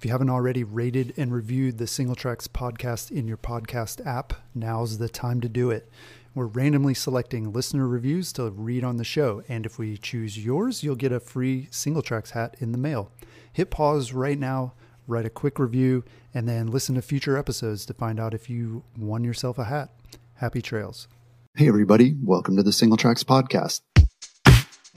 If you haven't already rated and reviewed the Single Tracks podcast in your podcast app, now's the time to do it. We're randomly selecting listener reviews to read on the show, and if we choose yours, you'll get a free Single Tracks hat in the mail. Hit pause right now, write a quick review, and then listen to future episodes to find out if you won yourself a hat. Happy trails. Hey, everybody. Welcome to the Single Tracks Podcast.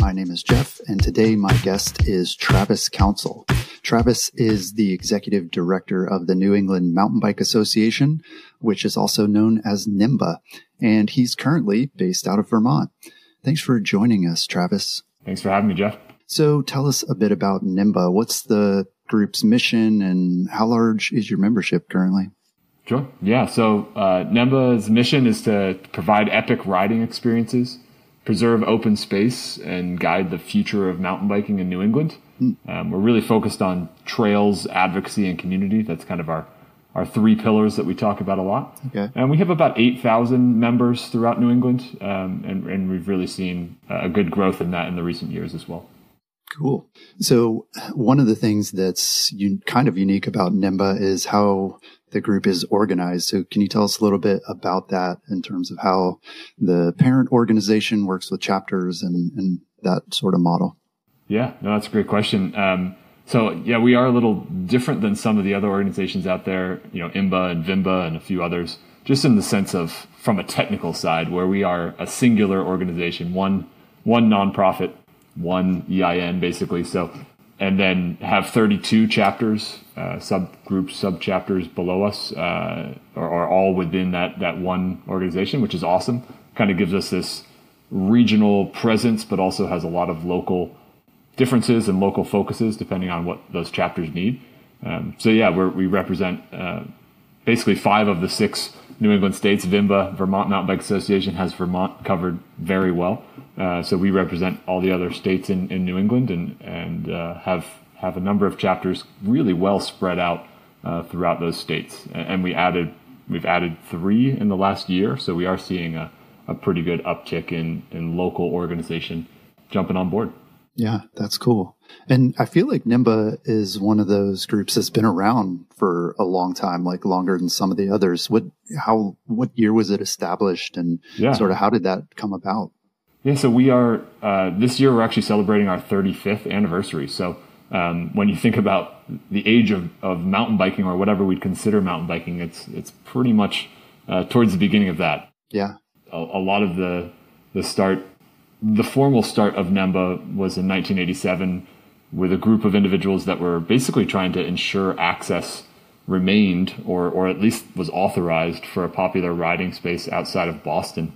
My name is Jeff, and today my guest is Travis Counsell. Travis is the executive director of the New England Mountain Bike Association, which is also known as NEMBA, and he's currently based out of Vermont. Thanks for joining us, Travis. Thanks for having me, Jeff. So tell us a bit about NEMBA. What's the group's mission and how large is your membership currently? Sure. Yeah. So uh, NEMBA's mission is to provide epic riding experiences, preserve open space, and guide the future of mountain biking in New England. Um, we're really focused on trails, advocacy, and community. That's kind of our our three pillars that we talk about a lot. Okay. And we have about 8,000 members throughout New England, um, and, and we've really seen a good growth in that in the recent years as well. Cool. So one of the things that's un- kind of unique about NEMBA is how the group is organized. So can you tell us a little bit about that in terms of how the parent organization works with chapters and, and that sort of model? Yeah, no, that's a great question. Um, so yeah, we are a little different than some of the other organizations out there, you know, IMBA and VIMBA and a few others, just in the sense of from a technical side where we are a singular organization, one, one nonprofit, one EIN basically. So, and then have 32 chapters, uh, subgroups, subchapters below us, uh, are, are all within that, that one organization, which is awesome. Kind of gives us this regional presence, but also has a lot of local differences and local focuses depending on what those chapters need. Um, so yeah, we represent uh, basically five of the six New England states. VIMBA, Vermont Mountain Bike Association, has Vermont covered very well. Uh, so we represent all the other states in, in New England and and uh, have have a number of chapters really well spread out uh, throughout those states. And, we added we've added three in the last year, so we are seeing a, a pretty good uptick in in local organization jumping on board. Yeah, that's cool. And I feel like NEMBA is one of those groups that's been around for a long time, like longer than some of the others. What, how, what year was it established and Yeah. sort of how did that come about? Yeah, so we are uh, this year. We're actually celebrating our 35th anniversary. So um, when you think about the age of, of mountain biking or whatever we'd consider mountain biking, it's it's pretty much uh, towards the beginning of that. Yeah. A, a lot of the the start, the formal start of NEMBA was in 1987 with a group of individuals that were basically trying to ensure access remained or or at least was authorized for a popular riding space outside of Boston.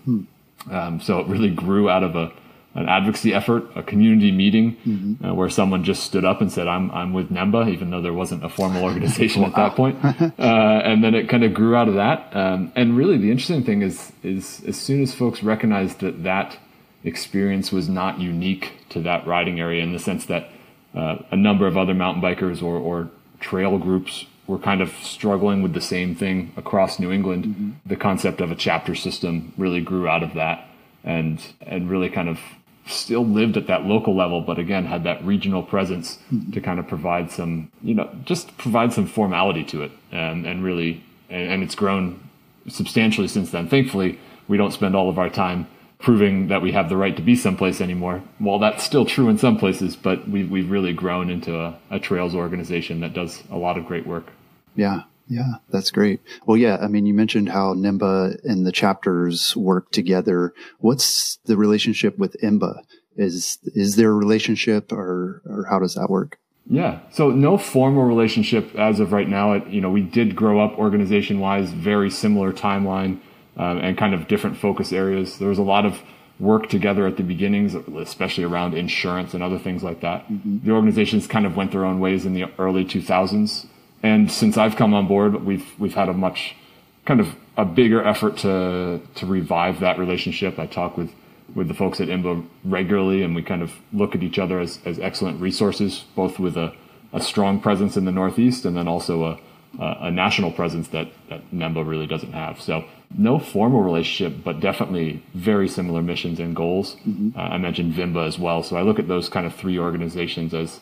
Um, so it really grew out of a an advocacy effort, a community meeting uh, where someone just stood up and said, "I'm I'm with NEMBA," even though there wasn't a formal organization at that point. Uh, and then it kind of grew out of that. Um, and really, the interesting thing is is as soon as folks recognized that that experience was not unique to that riding area, in the sense that uh, a number of other mountain bikers or, or trail groups were kind of struggling with the same thing across New England. The concept of a chapter system really grew out of that and and really kind of still lived at that local level, but again had that regional presence to kind of provide some, you know, just provide some formality to it, and and really, and, and it's grown substantially since then. Thankfully, we don't spend all of our time proving that we have the right to be someplace anymore. Well, that's still true in some places, but we've we've really grown into a, a trails organization that does a lot of great work. Yeah. Yeah, that's great. Well, yeah, I mean, you mentioned how NEMBA and the chapters work together. What's the relationship with IMBA? Is is there a relationship, or or how does that work? Yeah. So no formal relationship as of right now. It, you know, we did grow up organization wise, very similar timeline um, and kind of different focus areas. There was a lot of work together at the beginnings, especially around insurance and other things like that. The organizations kind of went their own ways in the early 2000s. And since I've come on board, we've we've had a much kind of a bigger effort to to revive that relationship. I talk with with the folks at IMBA regularly, and we kind of look at each other as, as excellent resources, both with a, a strong presence in the Northeast and then also a, a, a national presence that, that NEMBA really doesn't have. So no formal relationship, but definitely very similar missions and goals. Mm-hmm. Uh, I mentioned VIMBA as well. So I look at those kind of three organizations as,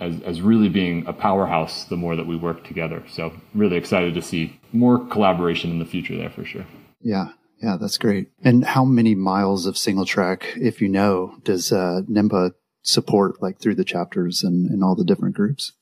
as, as really being a powerhouse the more that we work together. So really excited to see more collaboration in the future there for sure. Yeah. Yeah, that's great. And how many miles of single track, if you know, does uh, NEMBA support like through the chapters and, and all the different groups?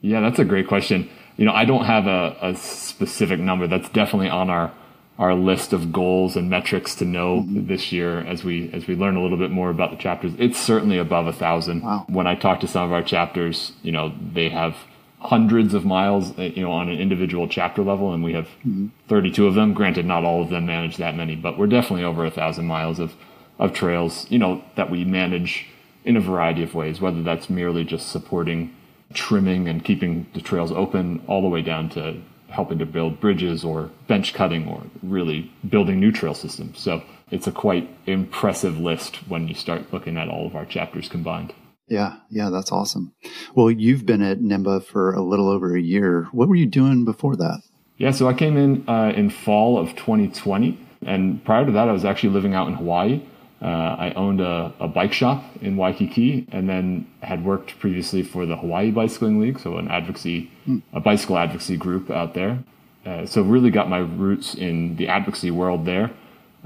Yeah, that's a great question. You know, I don't have a, a specific number. That's definitely on our our list of goals and metrics to know mm-hmm. this year as we as we learn a little bit more about the chapters. It's certainly above a thousand. Wow. When I talk to some of our chapters, you know, they have hundreds of miles, uh, you know, on an individual chapter level, and we have mm-hmm. 32 of them. Granted, not all of them manage that many, but we're definitely over a thousand miles of of trails, you know, that we manage in a variety of ways. Whether that's merely just supporting trimming and keeping the trails open, all the way down to helping to build bridges or bench cutting or really building new trail systems. So it's a quite impressive list when you start looking at all of our chapters combined. Yeah, yeah, that's awesome. Well, you've been at NEMBA for a little over a year. What were you doing before that? Yeah, so I came in uh, in fall of 2020, and prior to that, I was actually living out in Hawaii. Uh, I owned a, a, bike shop in Waikiki, and then had worked previously for the Hawaii Bicycling League, so an advocacy, mm. a bicycle advocacy group out there. Uh, so really got my roots in the advocacy world there.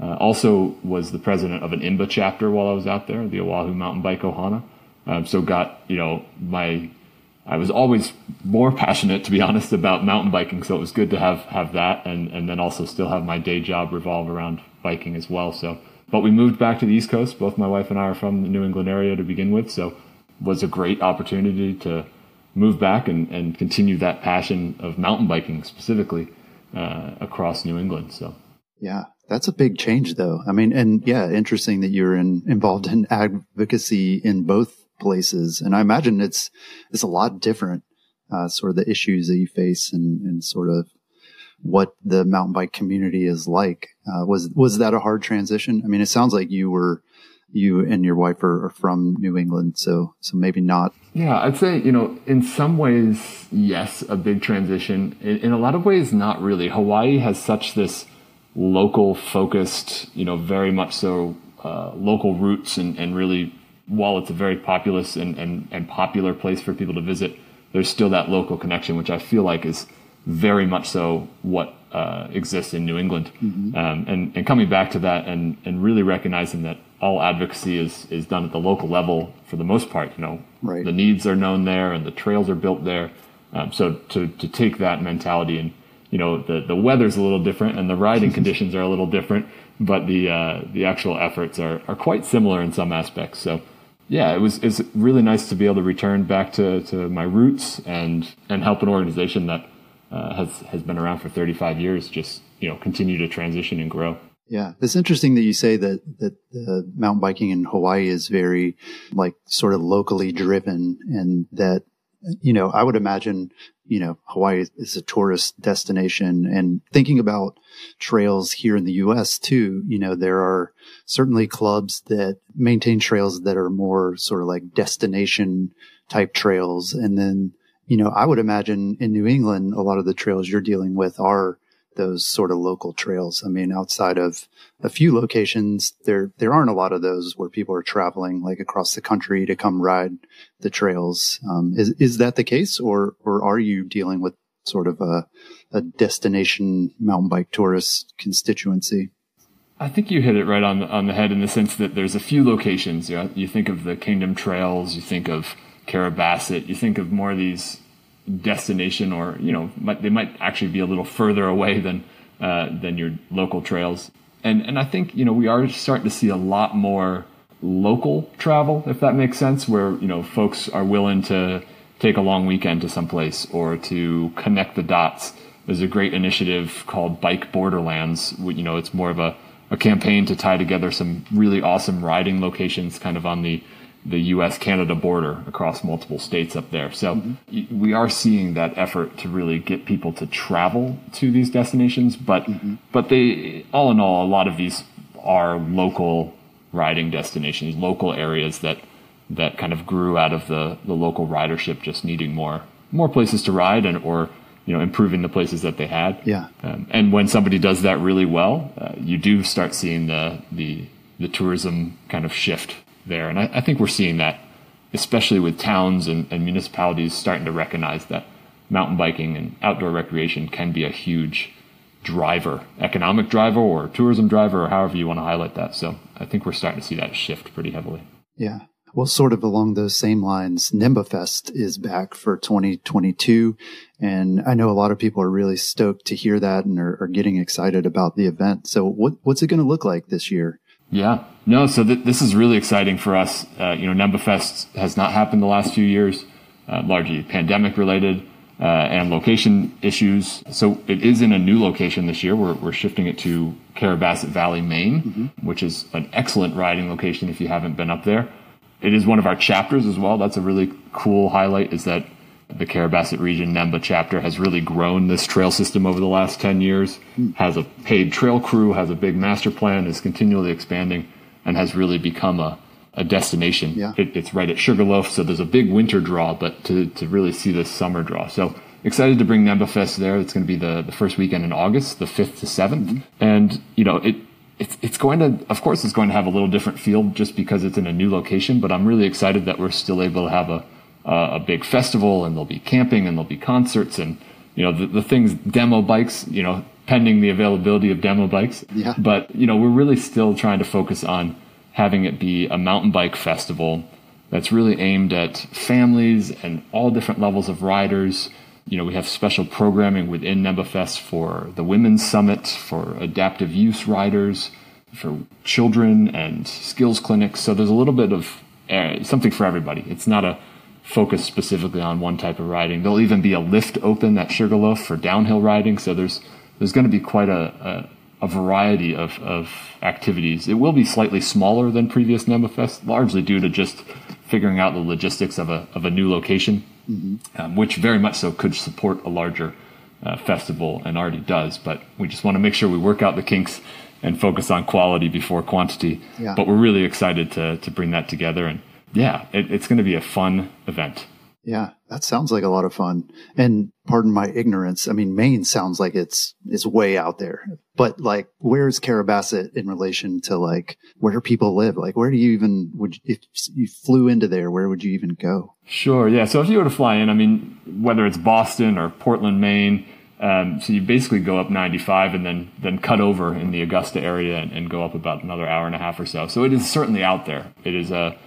Uh, also was the president of an IMBA chapter while I was out there, the Oahu Mountain Bike Ohana. Um, so got you know my I was always more passionate, to be honest, about mountain biking. So it was good to have have that, and and then also still have my day job revolve around biking as well. So, but we moved back to the East Coast. Both my wife and I are from the New England area to begin with, so was a great opportunity to move back and and continue that passion of mountain biking specifically uh, across New England. So, yeah, that's a big change, though. I mean, and yeah, interesting that you're in, involved in advocacy in both places. And I imagine it's, it's a lot different, uh, sort of the issues that you face and, and sort of what the mountain bike community is like. Uh, was, was that a hard transition? I mean, it sounds like you were, you and your wife are, are, from New England, so so maybe not. Yeah, I'd say you know in some ways yes, a big transition. In, in, a lot of ways, not really. Hawaii has such this local focused, you know, very much so uh, local roots and, and really while it's a very populous and, and, and popular place for people to visit, there's still that local connection, which I feel like is very much so what uh, exists in New England. Mm-hmm. Um, and, and coming back to that and, and really recognizing that all advocacy is, is done at the local level for the most part, you know, right. the needs are known there and the trails are built there. Um, so to, to take that mentality and, you know, the, the weather's a little different and the riding conditions are a little different, but the, uh, the actual efforts are, are quite similar in some aspects. So, yeah, it was it's really nice to be able to return back to, to my roots and and help an organization that uh, has has been around for 35 years just you know continue to transition and grow. Yeah, it's interesting that you say that that the mountain biking in Hawaii is very like sort of locally driven, and that you know I would imagine you know, Hawaii is a tourist destination and thinking about trails here in the U.S. too, you know, there are certainly clubs that maintain trails that are more sort of like destination type trails. And then, you know, I would imagine in New England, a lot of the trails you're dealing with are those sort of local trails. I mean, outside of a few locations, there there aren't a lot of those where people are traveling like across the country to come ride the trails. Um, is is that the case, or or are you dealing with sort of a a destination mountain bike tourist constituency? I think you hit it right on the, on the head in the sense that there's a few locations. You, know, you think of the Kingdom Trails, you think of Carrabassett, you think of more of these destination or you know might, they might actually be a little further away than uh, than your local trails. And and I think you know we are starting to see a lot more local travel if that makes sense where you know folks are willing to take a long weekend to someplace or to connect the dots. There's a great initiative called bike borderlands you know it's more of a, a campaign to tie together some really awesome riding locations kind of on the the U.S. Canada border across multiple states up there. So mm-hmm. we are seeing that effort to really get people to travel to these destinations. But mm-hmm. but they all in all, a lot of these are local riding destinations, local areas that that kind of grew out of the the local ridership just needing more more places to ride and or you know improving the places that they had. Yeah. Um, and when somebody does that really well, uh, you do start seeing the the the tourism kind of shift there. And I, I think we're seeing that, especially with towns and, and, municipalities starting to recognize that mountain biking and outdoor recreation can be a huge driver, economic driver or tourism driver, or however you want to highlight that. So I think we're starting to see that shift pretty heavily. Yeah. Well, sort of along those same lines, NEMBAfest is back for 2022. And I know a lot of people are really stoked to hear that and are, are getting excited about the event. So what, what's it going to look like this year? Yeah, no. So th- this is really exciting for us. Uh, you know, NEMBAfest has not happened the last few years, uh, largely pandemic related uh, and location issues. So it is in a new location this year. We're, we're shifting it to Carrabassett Valley, Maine, mm-hmm. which is an excellent riding location if you haven't been up there. It is one of our chapters as well. That's a really cool highlight. Is that the Carrabassett Region NEMBA chapter has really grown this trail system over the last 10 years, has a paid trail crew, has a big master plan, is continually expanding, and has really become a, a destination. Yeah. It, it's right at Sugarloaf, so there's a big winter draw, but to, to really see this summer draw. So excited to bring NEMBA Fest there. It's going to be the, the first weekend in August, the 5th to 7th. Mm-hmm. And, you know, it, it's, it's going to, of course, it's going to have a little different feel just because it's in a new location, but I'm really excited that we're still able to have a, uh, a big festival and there'll be camping and there'll be concerts and you know the, the things demo bikes you know pending the availability of demo bikes. Yeah. but you know we're really still trying to focus on having it be a mountain bike festival that's really aimed at families and all different levels of riders. You know we have special programming within NEMBAfest for the women's summit for adaptive use riders for children and skills clinics. So there's a little bit of uh, something for everybody. It's not a focus specifically on one type of riding. There'll even be a lift open at Sugarloaf for downhill riding. So there's there's going to be quite a, a, a variety of, of activities. It will be slightly smaller than previous NEMBAfest, largely due to just figuring out the logistics of a, of a new location, mm-hmm. um, which very much so could support a larger uh, festival and already does. But we just want to make sure we work out the kinks and focus on quality before quantity. Yeah. But we're really excited to, to bring that together and yeah, it, it's going to be a fun event. Yeah, that sounds like a lot of fun. And pardon my ignorance. I mean, Maine sounds like it's it's way out there. But like, where's Carrabassett in relation to like where people live? Like, where do you even would if you flew into there? Where would you even go? Sure. Yeah. So if you were to fly in, I mean, whether it's Boston or Portland, Maine. Um, so you basically go up 95 and then then cut over in the Augusta area and, and, go up about another hour and a half or so. So it is certainly out there. It is a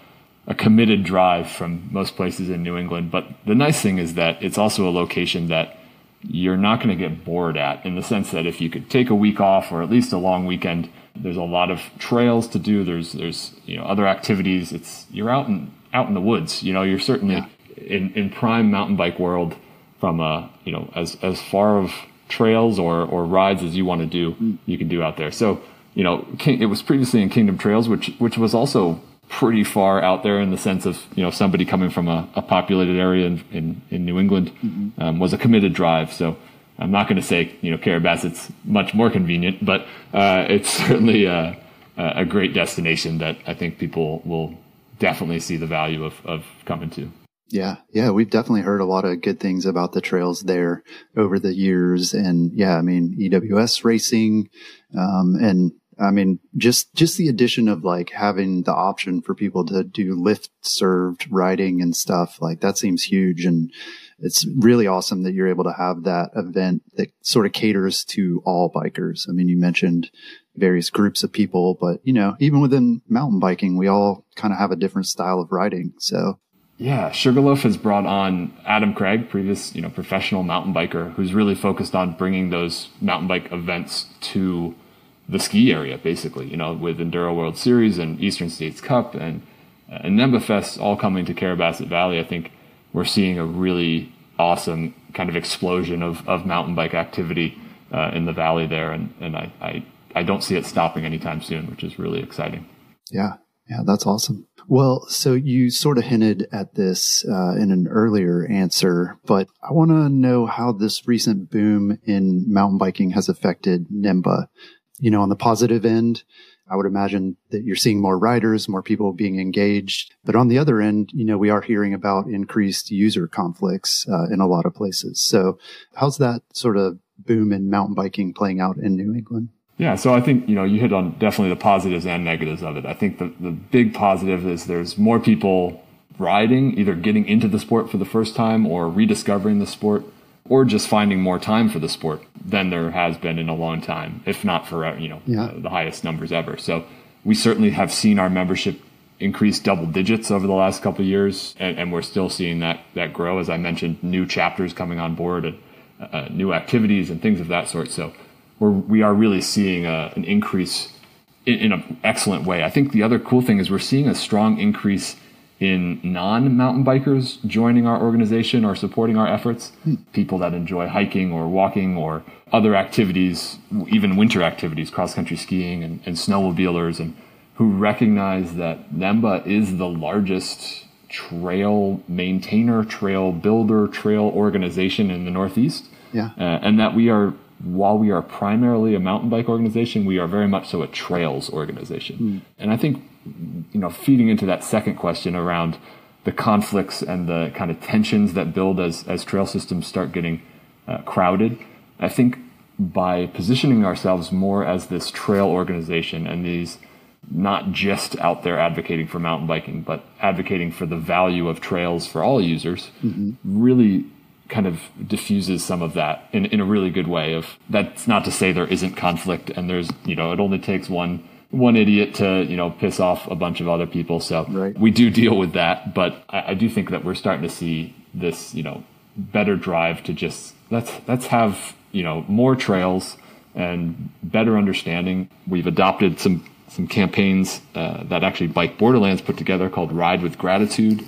a committed drive from most places in New England. But the nice thing is that it's also a location that you're not going to get bored at in the sense that if you could take a week off or at least a long weekend, there's a lot of trails to do. There's there's you know other activities. It's you're out in out in the woods. You know you're certainly yeah. in in prime mountain bike world from a you know as as far of trails or or rides as you want to do mm. you can do out there. So you know it was previously in Kingdom Trails, which which was also pretty far out there in the sense of you know somebody coming from a, a populated area in, in, in New England mm-hmm. um, was a committed drive. So I'm not going to say you know Carrabassett's much more convenient, but uh, it's certainly a, a great destination that I think people will definitely see the value of, of coming to. Yeah, yeah, we've definitely heard a lot of good things about the trails there over the years, and yeah, I mean EWS racing, um, and I mean, just, just the addition of like having the option for people to do lift served riding and stuff like that seems huge. And it's really awesome that you're able to have that event that sort of caters to all bikers. I mean, you mentioned various groups of people, but you know, even within mountain biking, we all kind of have a different style of riding. So yeah, Sugarloaf has brought on Adam Craig, previous, you know, professional mountain biker who's really focused on bringing those mountain bike events to the ski area, basically, you know, with Enduro World Series and Eastern States Cup and, and NEMBAfest all coming to Carrabassett Valley, I think we're seeing a really awesome kind of explosion of, of mountain bike activity uh, in the valley there. And, and I, I, I don't see it stopping anytime soon, which is really exciting. Yeah. Yeah, that's awesome. Well, so you sort of hinted at this uh, in an earlier answer, but I want to know how this recent boom in mountain biking has affected NEMBA. You know, on the positive end, I would imagine that you're seeing more riders, more people being engaged. But on the other end, you know, we are hearing about increased user conflicts uh, in a lot of places. So how's that sort of boom in mountain biking playing out in New England? Yeah, so I think you know you hit on definitely the positives and negatives of it. I think the the big positive is there's more people riding, either getting into the sport for the first time or rediscovering the sport, or just finding more time for the sport than there has been in a long time, if not for you know yeah. uh, the highest numbers ever. So we certainly have seen our membership increase double digits over the last couple of years, and, and, we're still seeing that that grow. As I mentioned, new chapters coming on board and uh, new activities and things of that sort. So we're, we are really seeing a, an increase in, in an excellent way. I think the other cool thing is we're seeing a strong increase in non mountain bikers joining our organization or supporting our efforts. Hmm. People that enjoy hiking or walking or other activities, even winter activities, cross country skiing and, and snowmobilers, and who recognize that NEMBA is the largest trail maintainer, trail builder, trail organization in the Northeast. Yeah. Uh, and that we are while we are primarily a mountain bike organization, we are very much so a trails organization. Mm. And I think, you know, feeding into that second question around the conflicts and the kind of tensions that build as, as trail systems start getting uh, crowded, I think by positioning ourselves more as this trail organization and these not just out there advocating for mountain biking, but advocating for the value of trails for all users, mm-hmm. really kind of diffuses some of that in, in a really good way of that's not to say there isn't conflict and there's you know it only takes one one idiot to you know piss off a bunch of other people so right. we do deal with that but I, I do think that we're starting to see this you know better drive to just let's let's have you know more trails and better understanding we've adopted some some campaigns uh, that actually bike borderlands put together called ride with gratitude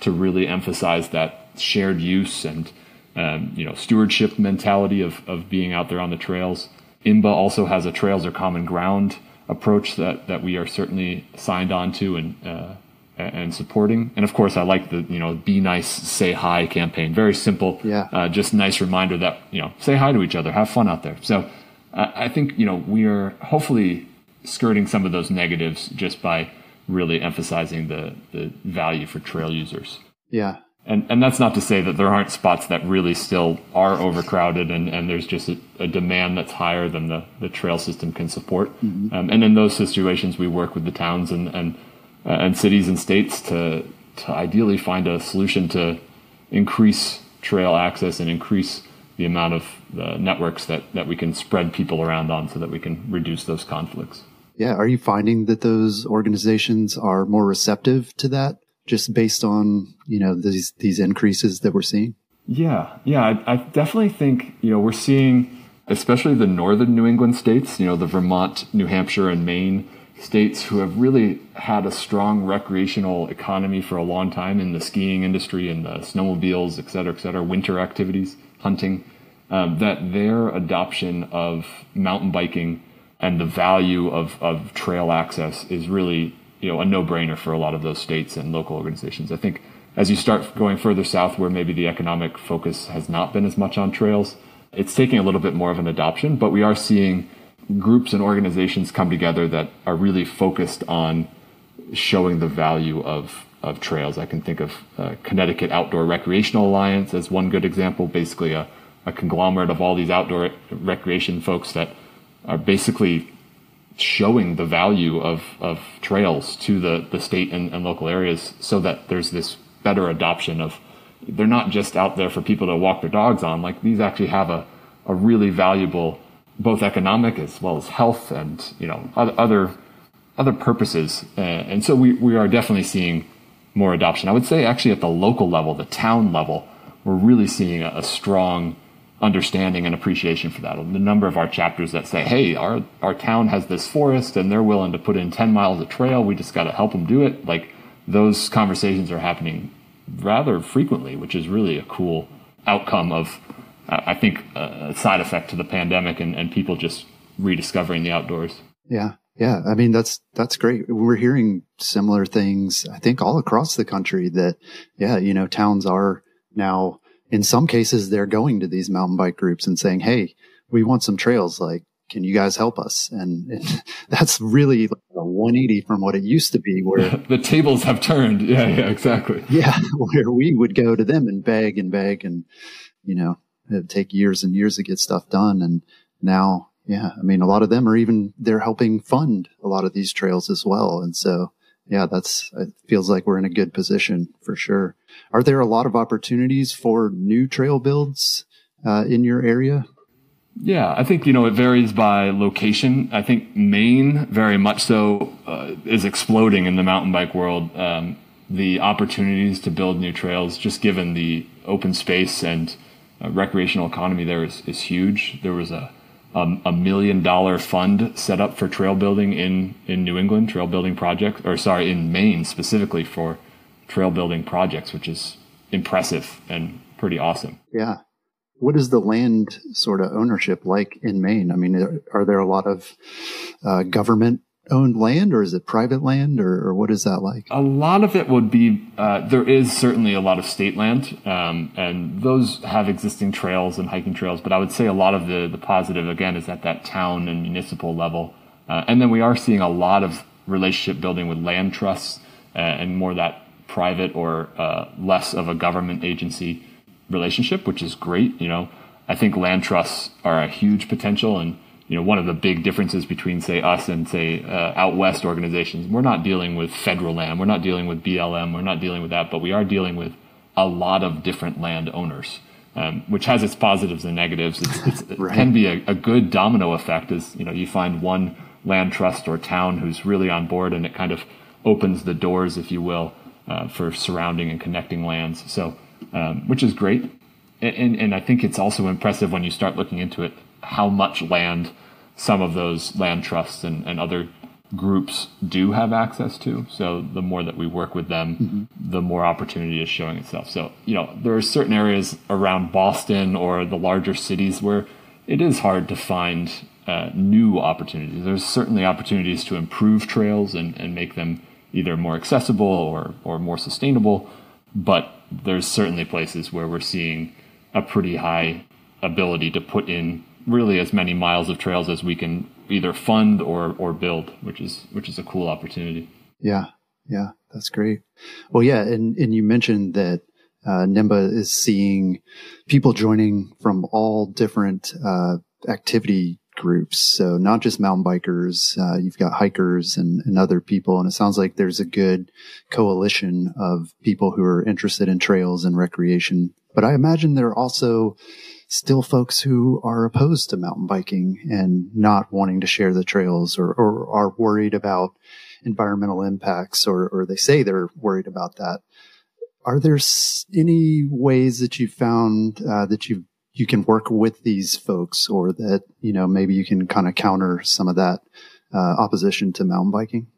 to really emphasize that shared use and um, you know, stewardship mentality of, of being out there on the trails. IMBA also has a trails are common ground approach that, that we are certainly signed on to and, uh, and supporting. And of course, I like the, you know, be nice, say hi campaign. Very simple. Yeah. Uh, just nice reminder that, you know, say hi to each other, have fun out there. So uh, I think, you know, we are hopefully skirting some of those negatives just by really emphasizing the, the value for trail users. Yeah and and that's not to say that there aren't spots that really still are overcrowded and, and there's just a, a demand that's higher than the, the trail system can support. Mm-hmm. Um, and in those situations, we work with the towns and and, uh, and cities and states to to ideally find a solution to increase trail access and increase the amount of uh, networks that, that we can spread people around on so that we can reduce those conflicts. Yeah. Are you finding that those organizations are more receptive to that? Just based on you know these these increases that we're seeing? Yeah, yeah, I, I, definitely think you know we're seeing, especially the northern New England states, you know, the Vermont, New Hampshire, and Maine states who have really had a strong recreational economy for a long time in the skiing industry and the snowmobiles, et cetera, et cetera, winter activities, hunting. Um, that their adoption of mountain biking and the value of, of trail access is really you know a no-brainer for a lot of those states and local organizations. I think as you start going further south, where maybe the economic focus has not been as much on trails, it's taking a little bit more of an adoption. But we are seeing groups and organizations come together that are really focused on showing the value of of trails. I can think of uh, Connecticut Outdoor Recreational Alliance as one good example, basically a, a conglomerate of all these outdoor recreation folks that are basically showing the value of, of trails to the, the state and, and local areas so that there's this better adoption of they're not just out there for people to walk their dogs on. Like these actually have a, a really valuable both economic as well as health and you know other other purposes. Uh, and so we, we are definitely seeing more adoption. I would say actually at the local level the town level we're really seeing a, a strong understanding and appreciation for that. The number of our chapters that say, "Hey, our our town has this forest, and they're willing to put in ten miles of trail. We just got to help them do it." Like those conversations are happening rather frequently, which is really a cool outcome of, I think, a side effect to the pandemic and, and people just rediscovering the outdoors. Yeah. Yeah, I mean that's that's great. We're hearing similar things. I think all across the country that yeah, you know, towns are now in some cases they're going to these mountain bike groups and saying, "Hey, we want some trails. Like, can you guys help us?" And, and that's really like a 180 from what it used to be, where the tables have turned. Yeah, yeah, exactly. Yeah, where we would go to them and beg and beg, and you know, it'd take years and years to get stuff done, and now yeah, I mean, a lot of them are even, they're helping fund a lot of these trails as well. And so, yeah, that's, it feels like we're in a good position for sure. Are there a lot of opportunities for new trail builds uh, in your area? Yeah, I think, you know, it varies by location. I think Maine, very much so, uh, is exploding in the mountain bike world. Um, the opportunities to build new trails, just given the open space and uh, recreational economy there is, is huge. There was a um, a million dollar fund set up for trail building in, in New England, trail building projects, or sorry, in Maine specifically for trail building projects, which is impressive and pretty awesome. Yeah. What is the land sort of ownership like in Maine? I mean, are, there a lot of uh, government owned land or is it private land or, or, what is that like? A lot of it would be, uh, there is certainly a lot of state land, um, and those have existing trails and hiking trails, but I would say a lot of the, the positive, again, is at that town and municipal level. Uh, and then we are seeing a lot of relationship building with land trusts uh, and more that private or uh, less of a government agency relationship, which is great. You know, I think land trusts are a huge potential and you know, one of the big differences between, say, us and, say, uh, out west organizations, we're not dealing with federal land, we're not dealing with BLM, we're not dealing with that, but we are dealing with a lot of different land owners, um, which has its positives and negatives. It's, it's, right. It can be a, a, good domino effect as, you know, you find one land trust or town who's really on board and it kind of opens the doors, if you will, uh, for surrounding and connecting lands. So, um, which is great. And, and I think it's also impressive when you start looking into it how much land some of those land trusts and, and other groups do have access to. So the more that we work with them, mm-hmm. the more opportunity is showing itself. So, you know, there are certain areas around Boston or the larger cities where it is hard to find uh, new opportunities. There's certainly opportunities to improve trails and, and make them either more accessible or, or more sustainable. But there's certainly places where we're seeing a pretty high ability to put in really as many miles of trails as we can either fund or or build, which is which is a cool opportunity. Yeah, yeah, that's great. Well, yeah, and and you mentioned that uh, NEMBA is seeing people joining from all different uh, activity groups. So not just mountain bikers, uh, you've got hikers and, and other people. And it sounds like there's a good coalition of people who are interested in trails and recreation. But I imagine there are also still folks who are opposed to mountain biking and not wanting to share the trails or, or are worried about environmental impacts or, or they say they're worried about that. Are there any ways that you've found uh, that you you can work with these folks or that you know maybe you can kind of counter some of that uh, opposition to mountain biking?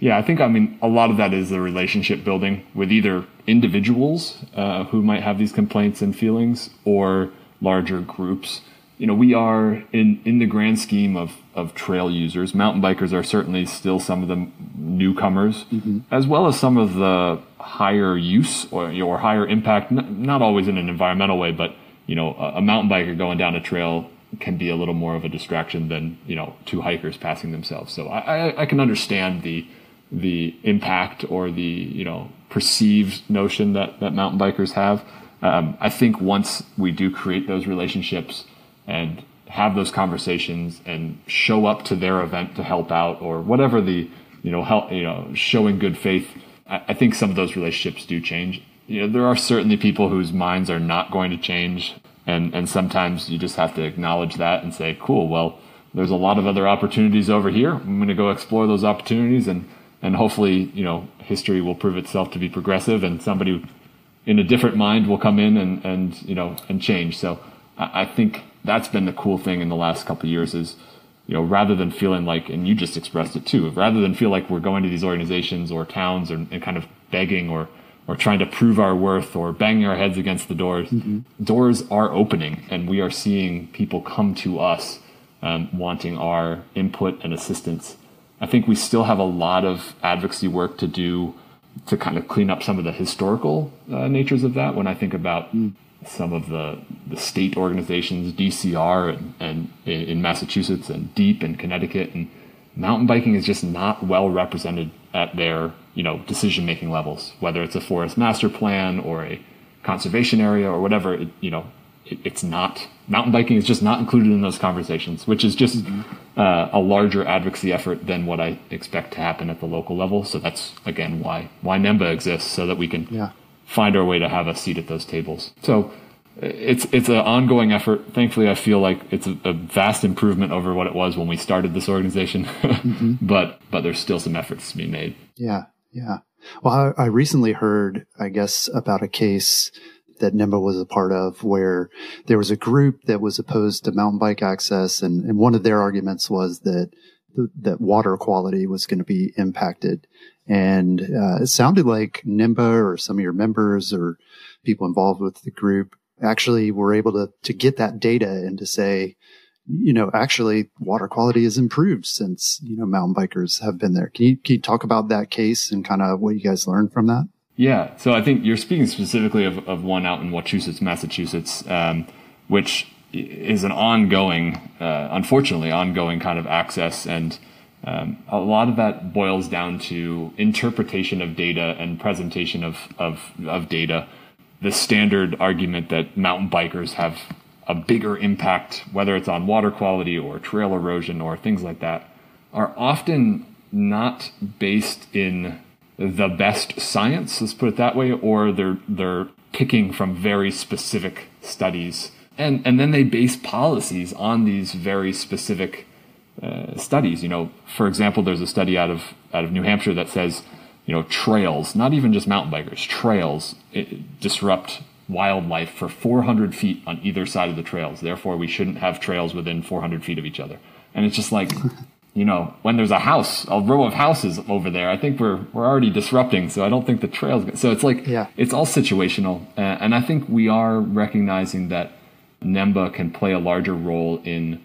Yeah, I think I mean a lot of that is the relationship building with either individuals uh, who might have these complaints and feelings, or larger groups. You know, we are in, in the grand scheme of, of trail users. Mountain bikers are certainly still some of the newcomers, mm-hmm. as well as some of the higher use or, or higher impact, not always in an environmental way, but, you know, a, a mountain biker going down a trail can be a little more of a distraction than, you know, two hikers passing themselves. So I, I, I can understand the, the impact or the, you know, perceived notion that, that mountain bikers have. Um, I think once we do create those relationships and have those conversations and show up to their event to help out or whatever the you know help you know showing good faith, I, I think some of those relationships do change. You know, there are certainly people whose minds are not going to change, and and sometimes you just have to acknowledge that and say, cool, well, there's a lot of other opportunities over here. I'm going to go explore those opportunities and and hopefully, you know, history will prove itself to be progressive and somebody in a different mind will come in and, and you know and change. So I, I think that's been the cool thing in the last couple of years is you know rather than feeling like and you just expressed it too rather than feel like we're going to these organizations or towns and, and kind of begging or or trying to prove our worth or banging our heads against the doors mm-hmm. doors are opening and we are seeing people come to us um, wanting our input and assistance I think we still have a lot of advocacy work to do to kind of clean up some of the historical uh, natures of that. When I think about mm. some of the the state organizations, DCR and, and in Massachusetts and DEEP in Connecticut, and mountain biking is just not well represented at their you know decision making levels. Whether it's a forest master plan or a conservation area or whatever, it, you know, it's not mountain biking is just not included in those conversations, which is just uh, a larger advocacy effort than what I expect to happen at the local level. So that's again why why NEMBA exists, so that we can yeah. find our way to have a seat at those tables. So it's it's an ongoing effort. Thankfully, I feel like it's a, a, vast improvement over what it was when we started this organization. mm-hmm. But but there's still some efforts to be made. Yeah, yeah. Well, I, I recently heard, I guess, about a case that NEMBA was a part of where there was a group that was opposed to mountain bike access. And, and one of their arguments was that, that water quality was going to be impacted. And uh, it sounded like NEMBA or some of your members or people involved with the group actually were able to, to get that data and to say, you know, actually water quality has improved since, you know, mountain bikers have been there. Can you, can you talk about that case and kind of what you guys learned from that? Yeah, so I think you're speaking specifically of, of one out in Wachusett, Massachusetts, um, which is an ongoing, uh, unfortunately, ongoing kind of access. And um, a lot of that boils down to interpretation of data and presentation of, of, of data. The standard argument that mountain bikers have a bigger impact, whether it's on water quality or trail erosion or things like that, are often not based in the best science, let's put it that way, or they're they're picking from very specific studies, and and then they base policies on these very specific uh, studies. You know, for example, there's a study out of out of New Hampshire that says, you know, trails, not even just mountain bikers, trails disrupt wildlife for 400 feet on either side of the trails. Therefore, we shouldn't have trails within 400 feet of each other. And it's just like you know, when there's a house, a row of houses over there, I think we're we're already disrupting. So I don't think the trails. So it's like yeah. it's all situational, uh, and I think we are recognizing that NEMBA can play a larger role in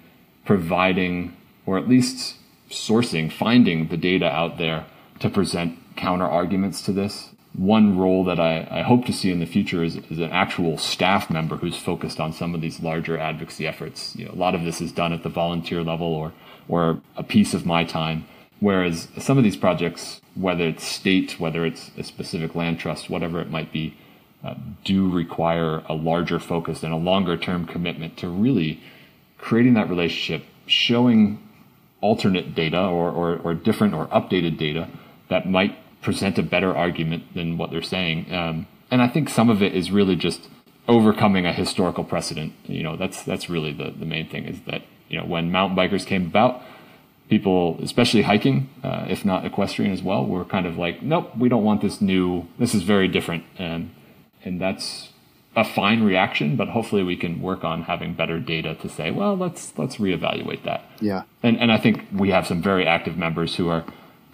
providing, or at least sourcing, finding the data out there to present counter arguments to this. One role that I, I hope to see in the future is, is an actual staff member who's focused on some of these larger advocacy efforts. You know, a lot of this is done at the volunteer level or or a piece of my time. Whereas some of these projects, whether it's state, whether it's a specific land trust, whatever it might be, uh, do require a larger focus and a longer term commitment to really creating that relationship, showing alternate data or, or, or, different or updated data that might present a better argument than what they're saying. Um, and I think some of it is really just overcoming a historical precedent. You know, that's that's really the, the main thing is that you know, when mountain bikers came about, people, especially hiking, uh, if not equestrian as well, were kind of like, nope, we don't want this new. This is very different, and and that's a fine reaction. But hopefully, we can work on having better data to say, well, let's let's reevaluate that. Yeah, and and I think we have some very active members who are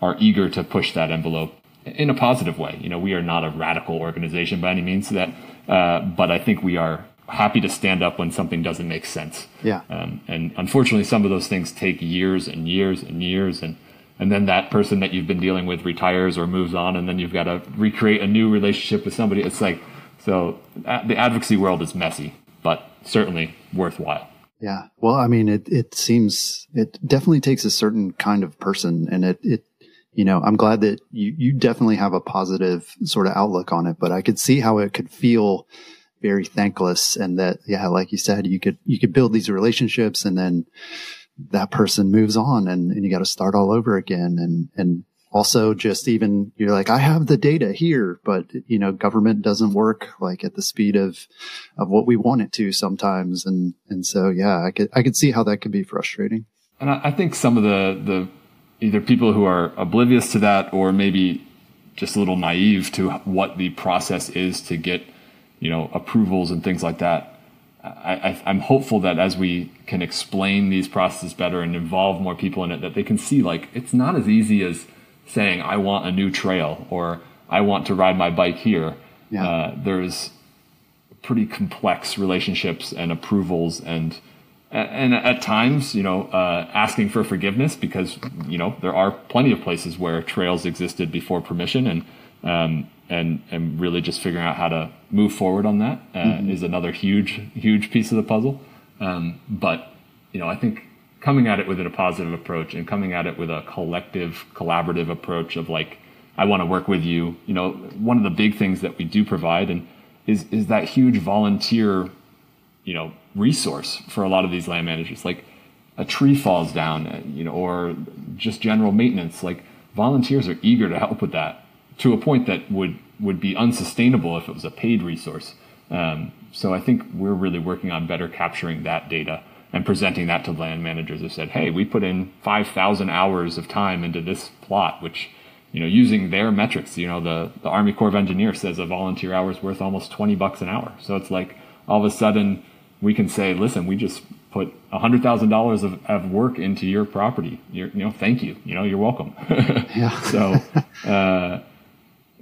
are eager to push that envelope in a positive way. You know, we are not a radical organization by any means. That, uh, but I think we are happy to stand up when something doesn't make sense. Yeah. Um, and unfortunately, some of those things take years and years and years, and and then that person that you've been dealing with retires or moves on, and then you've got to recreate a new relationship with somebody. It's like so the advocacy world is messy, but certainly worthwhile. Yeah. Well, I mean, it it seems it definitely takes a certain kind of person, and it it you know, I'm glad that you you definitely have a positive sort of outlook on it, but I could see how it could feel very thankless and that yeah like you said you could you could build these relationships and then that person moves on and, and you got to start all over again. And and also just even you're like i have the data here but you know government doesn't work like at the speed of of what we want it to sometimes. And and so yeah i could i could see how that could be frustrating. And i, I think some of the the either people who are oblivious to that or maybe just a little naive to what the process is to get you know, approvals and things like that. I, am hopeful that as we can explain these processes better and involve more people in it, that they can see like it's not as easy as saying I want a new trail or I want to ride my bike here. Yeah. Uh, there's pretty complex relationships and approvals and and at times, you know, uh, asking for forgiveness because you know there are plenty of places where trails existed before permission, and um, and and really just figuring out how to move forward on that uh, mm-hmm. is another huge huge piece of the puzzle. Um, but you know, I think coming at it with a positive approach and coming at it with a collective, collaborative approach of like, I want to work with you. You know, one of the big things that we do provide and is is that huge volunteer, you know, resource for a lot of these land managers. Like a tree falls down, uh, you know, or just general maintenance. Like volunteers are eager to help with that to a point that would would be unsustainable if it was a paid resource. Um, so I think we're really working on better capturing that data and presenting that to land managers who said, "Hey, we put in 5,000 hours of time into this plot, which." You know, using their metrics, you know, the, the Army Corps of Engineers says a volunteer hour is worth almost 20 bucks an hour. So it's like all of a sudden we can say, listen, we just put hundred thousand dollars of, of work into your property. You're, you know, thank you. You know, you're welcome. yeah. so, uh,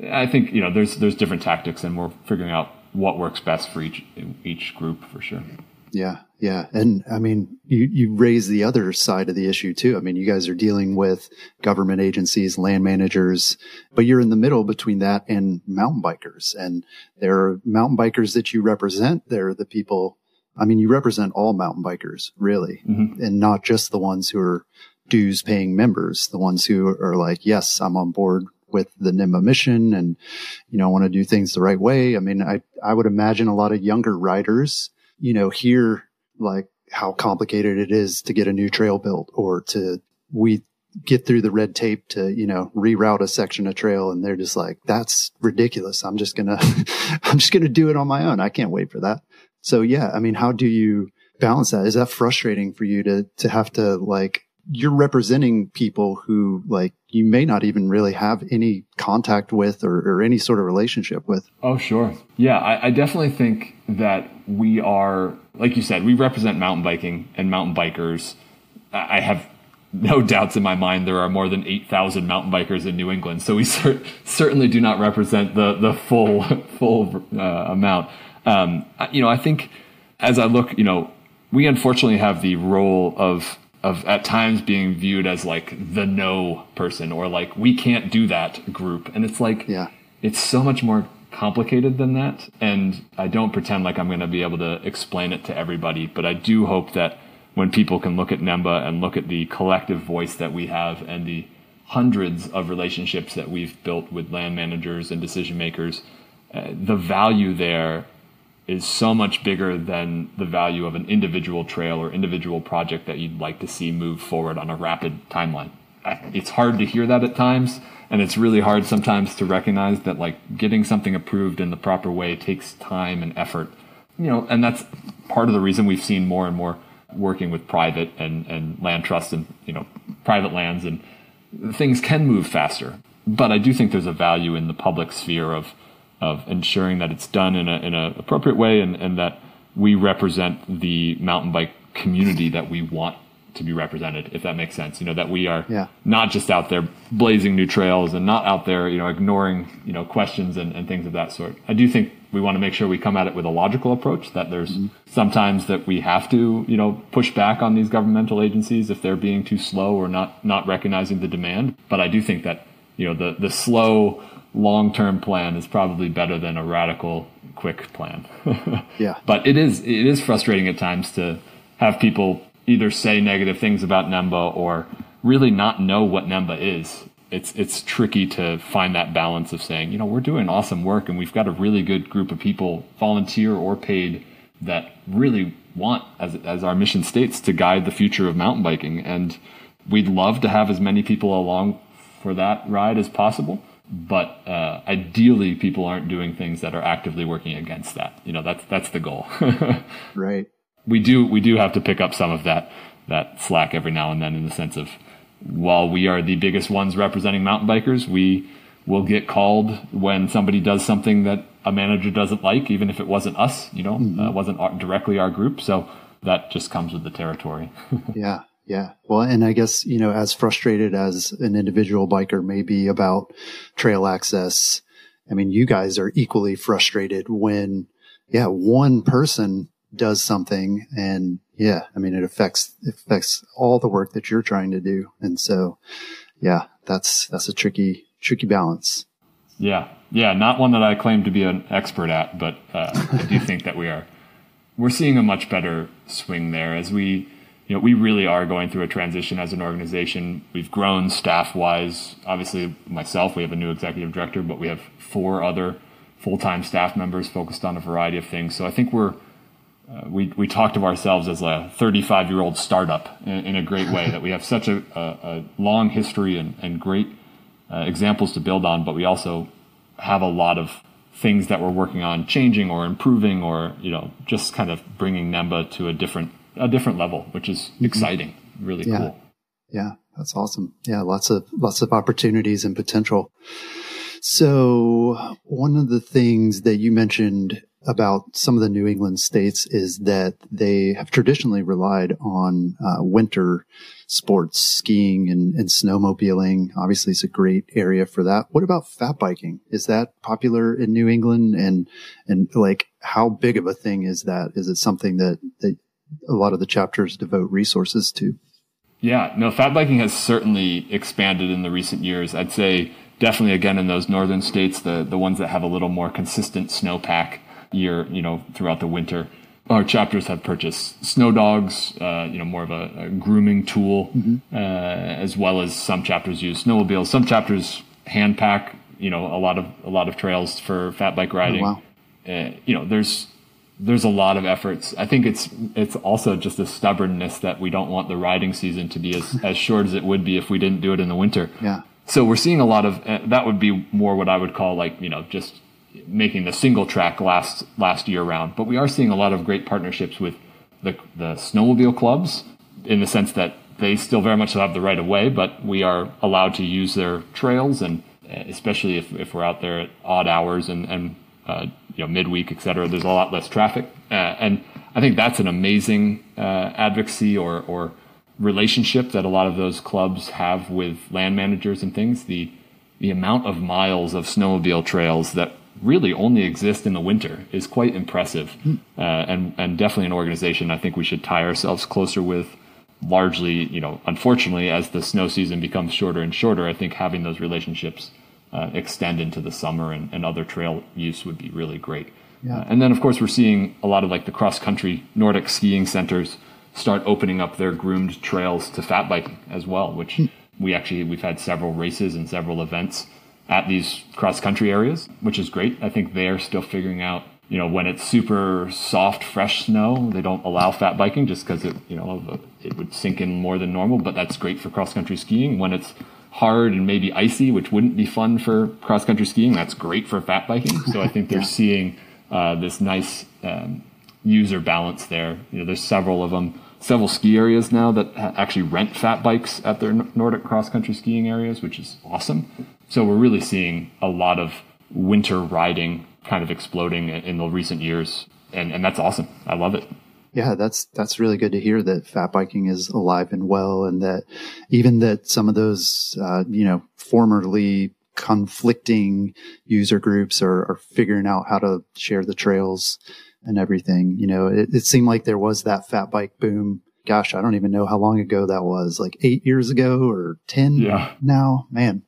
I think you know, there's there's different tactics, and we're figuring out what works best for each each group for sure. Yeah, yeah, and I mean, you you raise the other side of the issue too. I mean, you guys are dealing with government agencies, land managers, but you're in the middle between that and mountain bikers, and there are mountain bikers that you represent. They're the people I mean, you represent all mountain bikers, really, mm-hmm. and not just the ones who are dues paying members, the ones who are like, yes, I'm on board with the NEMBA mission and, you know, I want to do things the right way. I mean, I, I would imagine a lot of younger riders, you know, hear like how complicated it is to get a new trail built or to, we get through the red tape to, you know, reroute a section of trail. And they're just like, that's ridiculous. I'm just going to, I'm just going to do it on my own. I can't wait for that. So yeah, I mean, how do you balance that? Is that frustrating for you to, to have to like, you're representing people who like you may not even really have any contact with or, or any sort of relationship with. Oh, sure. Yeah, I, I, definitely think that we are, like you said, we represent mountain biking and mountain bikers. I have no doubts in my mind there are more than 8,000 mountain bikers in New England. So we cer- certainly do not represent the, the full, full uh, amount um, you know, I think as I look, you know, we unfortunately have the role of of at times being viewed as like the no person or like we can't do that group, and it's like yeah, it's so much more complicated than that. And I don't pretend like I'm going to be able to explain it to everybody, but I do hope that when people can look at NEMBA and look at the collective voice that we have and the hundreds of relationships that we've built with land managers and decision makers, uh, the value there is so much bigger than the value of an individual trail or individual project that you'd like to see move forward on a rapid timeline. It's hard to hear that at times, and it's really hard sometimes to recognize that like getting something approved in the proper way takes time and effort. You know, and that's part of the reason we've seen more and more working with private and, and land trusts and you know private lands and things can move faster. But I do think there's a value in the public sphere of of ensuring that it's done in a in an appropriate way and, and that we represent the mountain bike community that we want to be represented, if that makes sense. You know, that we are yeah. not just out there blazing new trails and not out there, you know, ignoring, you know, questions and, and things of that sort. I do think we want to make sure we come at it with a logical approach, that there's mm-hmm. sometimes that we have to, you know, push back on these governmental agencies if they're being too slow or not, not recognizing the demand. But I do think that, you know, the, the slow, long term plan is probably better than a radical quick plan. yeah. But it is it is frustrating at times to have people either say negative things about NEMBA or really not know what NEMBA is. It's it's tricky to find that balance of saying, you know, we're doing awesome work and we've got a really good group of people, volunteer or paid, that really want, as as our mission states, to guide the future of mountain biking. And we'd love to have as many people along for that ride as possible but uh, ideally people aren't doing things that are actively working against that. You know that's that's the goal. Right. We do we do have to pick up some of that that slack every now and then in the sense of while we are the biggest ones representing mountain bikers we will get called when somebody does something that a manager doesn't like even if it wasn't us you know mm-hmm. uh, wasn't our, directly our group. So that just comes with the territory. Yeah yeah. Well, and I guess, you know, as frustrated as an individual biker may be about trail access, I mean, you guys are equally frustrated when, yeah, one person does something and yeah, I mean, it affects, it affects all the work that you're trying to do. And so, yeah, that's, that's a tricky, tricky balance. Yeah. Yeah. Not one that I claim to be an expert at, but uh, I do think that we are, we're seeing a much better swing there as we, you know, we really are going through a transition as an organization. We've grown staff wise. Obviously, myself, we have a new executive director, but we have four other full time staff members focused on a variety of things. So I think we're, uh, we, we talked of ourselves as a 35 year old startup in, in, a great way that we have such a, a, a long history and, and great uh, examples to build on, but we also have a lot of things that we're working on changing or improving or, you know, just kind of bringing NEMBA to a different, a different level, which is mm-hmm. exciting, really yeah. cool. Yeah. That's awesome. Yeah. Lots of, lots of opportunities and potential. So one of the things that you mentioned about some of the New England states is that they have traditionally relied on uh, winter sports, skiing and, and, snowmobiling. Obviously, it's a great area for that. What about fat biking? Is that popular in New England? And and like, how big of a thing is that? Is it something that that a lot of the chapters devote resources to? Yeah, no, fat biking has certainly expanded in the recent years. I'd say definitely again in those northern states, the the ones that have a little more consistent snowpack year, you know, throughout the winter. Our chapters have purchased snow dogs, uh, you know, more of a, a grooming tool, mm-hmm. uh, as well as some chapters use snowmobiles. Some chapters hand pack, you know, a lot of a lot of trails for fat bike oh, riding. Oh, wow. uh, you know, there's there's a lot of efforts. I think it's it's also just a stubbornness that we don't want the riding season to be as, as short as it would be if we didn't do it in the winter. Yeah. So we're seeing a lot of uh, that would be more what I would call like you know just making the single track last last year round. But we are seeing a lot of great partnerships with the the snowmobile clubs in the sense that they still very much have the right of way, but we are allowed to use their trails and uh, especially if, if we're out there at odd hours and, and uh, you know midweek, et cetera, there's a lot less traffic. Uh, and I think that's an amazing uh, advocacy or, or relationship that a lot of those clubs have with land managers and things. The the amount of miles of snowmobile trails that really only exist in the winter is quite impressive, uh, and and definitely an organization I think we should tie ourselves closer with. Largely, you know, unfortunately, as the snow season becomes shorter and shorter, I think having those relationships uh, extend into the summer and, and other trail use would be really great. Yeah. Uh, and then, of course, we're seeing a lot of like the cross country Nordic skiing centers start opening up their groomed trails to fat biking as well, which hmm. we actually we've had several races and several events at these cross country areas, which is great. I think they're still figuring out, you know, when it's super soft, fresh snow, they don't allow fat biking just because it, you know, it would sink in more than normal, but that's great for cross country skiing. When it's hard and maybe icy, which wouldn't be fun for cross country skiing, that's great for fat biking. So I think they're yeah. seeing uh, this nice um, user balance there. You know, there's several of them several ski areas now that actually rent fat bikes at their Nordic cross country skiing areas, which is awesome. So we're really seeing a lot of winter riding kind of exploding in the recent years, and and that's awesome. I love it. Yeah, that's that's really good to hear that fat biking is alive and well, and that even that some of those uh, you know formerly conflicting user groups are, are figuring out how to share the trails and everything. You know, it, it seemed like there was that fat bike boom. Gosh, I don't even know how long ago that was, like eight years ago or 10 yeah. now, man,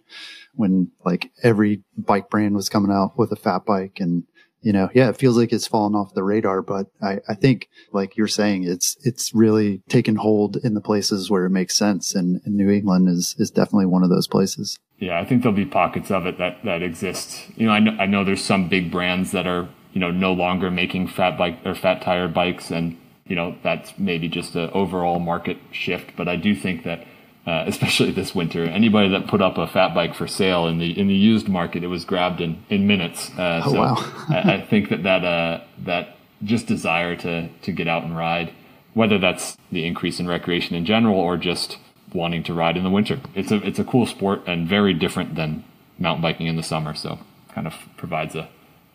when like every bike brand was coming out with a fat bike and, you know, yeah, it feels like it's fallen off the radar, but I, I think like you're saying, it's, it's really taken hold in the places where it makes sense. And, and New England is, is definitely one of those places. Yeah, I think there'll be pockets of it that, that exist. You know, I know, I know there's some big brands that are you know no longer making fat bike or fat tire bikes and you know that's maybe just an overall market shift but i do think that uh, especially this winter anybody that put up a fat bike for sale in the in the used market it was grabbed in in minutes uh, oh, so wow. I, I, think that that uh, that just desire to to get out and ride whether that's the increase in recreation in general or just wanting to ride in the winter it's a it's a cool sport and very different than mountain biking in the summer so kind of provides a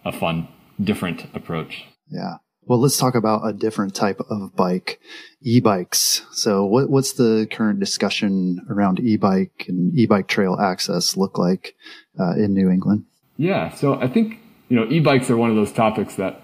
a fun different approach. Yeah. Well, let's talk about a different type of bike, e-bikes. So what, what's the current discussion around e-bike and e-bike trail access look like uh, in New England? Yeah. So I think, you know, e-bikes are one of those topics that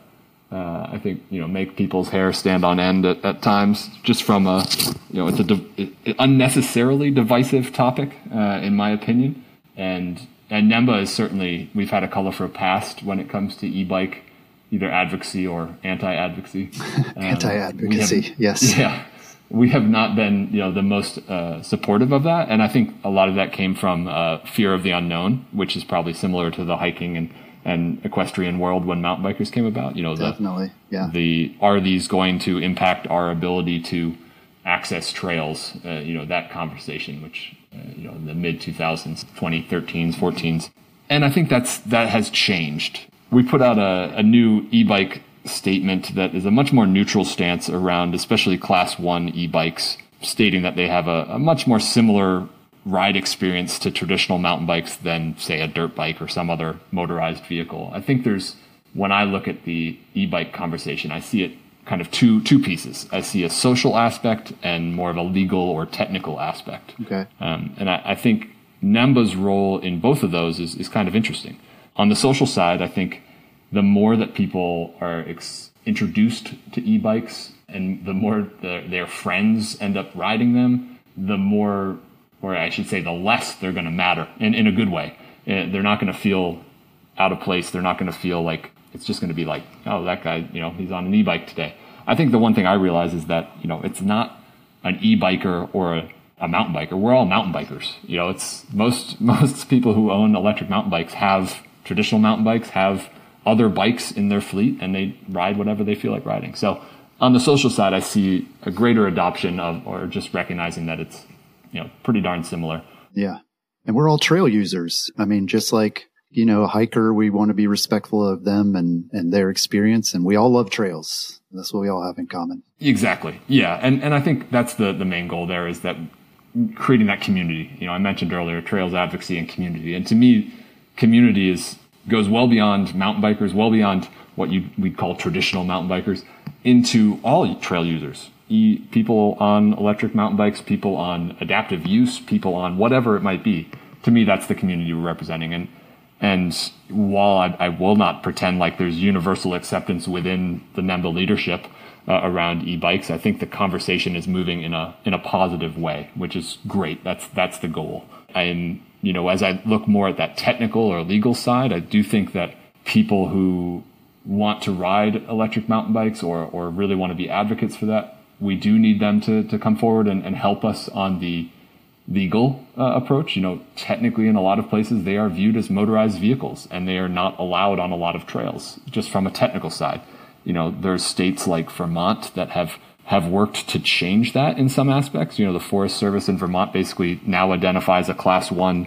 Uh, I think you know make people's hair stand on end at, at times, just from a you know it's a de- unnecessarily divisive topic uh, in my opinion, and and NEMBA is certainly we've had a colorful past when it comes to e-bike, either advocacy or anti-advocacy. Um, anti-advocacy, yes. Yeah, we have not been you know the most uh, supportive of that, and I think a lot of that came from uh, fear of the unknown, which is probably similar to the hiking and and equestrian world when mountain bikers came about. You know, the, definitely, yeah. The are these going to impact our ability to access trails? Uh, you know, that conversation, which uh, you know in the mid 2000s, 2013s, 14s, and I think that's that has changed. We put out a, a new e-bike statement that is a much more neutral stance around, especially class one e-bikes, stating that they have a, a much more similar ride experience to traditional mountain bikes than, say, a dirt bike or some other motorized vehicle. I think there's, when I look at the e bike conversation, I see it kind of two two pieces. I see a social aspect and more of a legal or technical aspect. Okay. Um, and I, I, think NEMBA's role in both of those is, is kind of interesting. On the social side, I think the more that people are ex- introduced to e-bikes and the more the, their friends end up riding them, the more or I should say, the less they're going to matter in, in a good way. Eh, they're not going to feel out of place. They're not going to feel like it's just going to be like, oh, that guy, you know, he's on an e-bike today. I think the one thing I realize is that, you know, it's not an e-biker or a, a mountain biker. We're all mountain bikers. You know, it's most, most people who own electric mountain bikes have traditional mountain bikes, have other bikes in their fleet, and they ride whatever they feel like riding. So on the social side, I see a greater adoption of, or just recognizing that it's you know, pretty darn similar. Yeah. And we're all trail users. I mean, just like, you know, a hiker, we want to be respectful of them and, and their experience. And we all love trails. That's what we all have in common. Exactly. Yeah. And, and I think that's the, the main goal there is that creating that community. You know, I mentioned earlier trails advocacy and community. And to me, community is, goes well beyond mountain bikers, well beyond what you, we'd call traditional mountain bikers into all trail users people on electric mountain bikes, people on adaptive use, people on whatever it might be. To me, that's the community we're representing. And and while I, I will not pretend like there's universal acceptance within the NEMBA leadership uh, around e-bikes, I think the conversation is moving in a in a positive way, which is great. That's that's the goal. And you know, as I look more at that technical or legal side, I do think that people who want to ride electric mountain bikes or or really want to be advocates for that we do need them to, to come forward and, and help us on the legal uh, approach. You know, technically, in a lot of places, they are viewed as motorized vehicles and they are not allowed on a lot of trails, just from a technical side. You know, there's states like Vermont that have have worked to change that in some aspects. You know, the Forest Service in Vermont basically now identifies a class one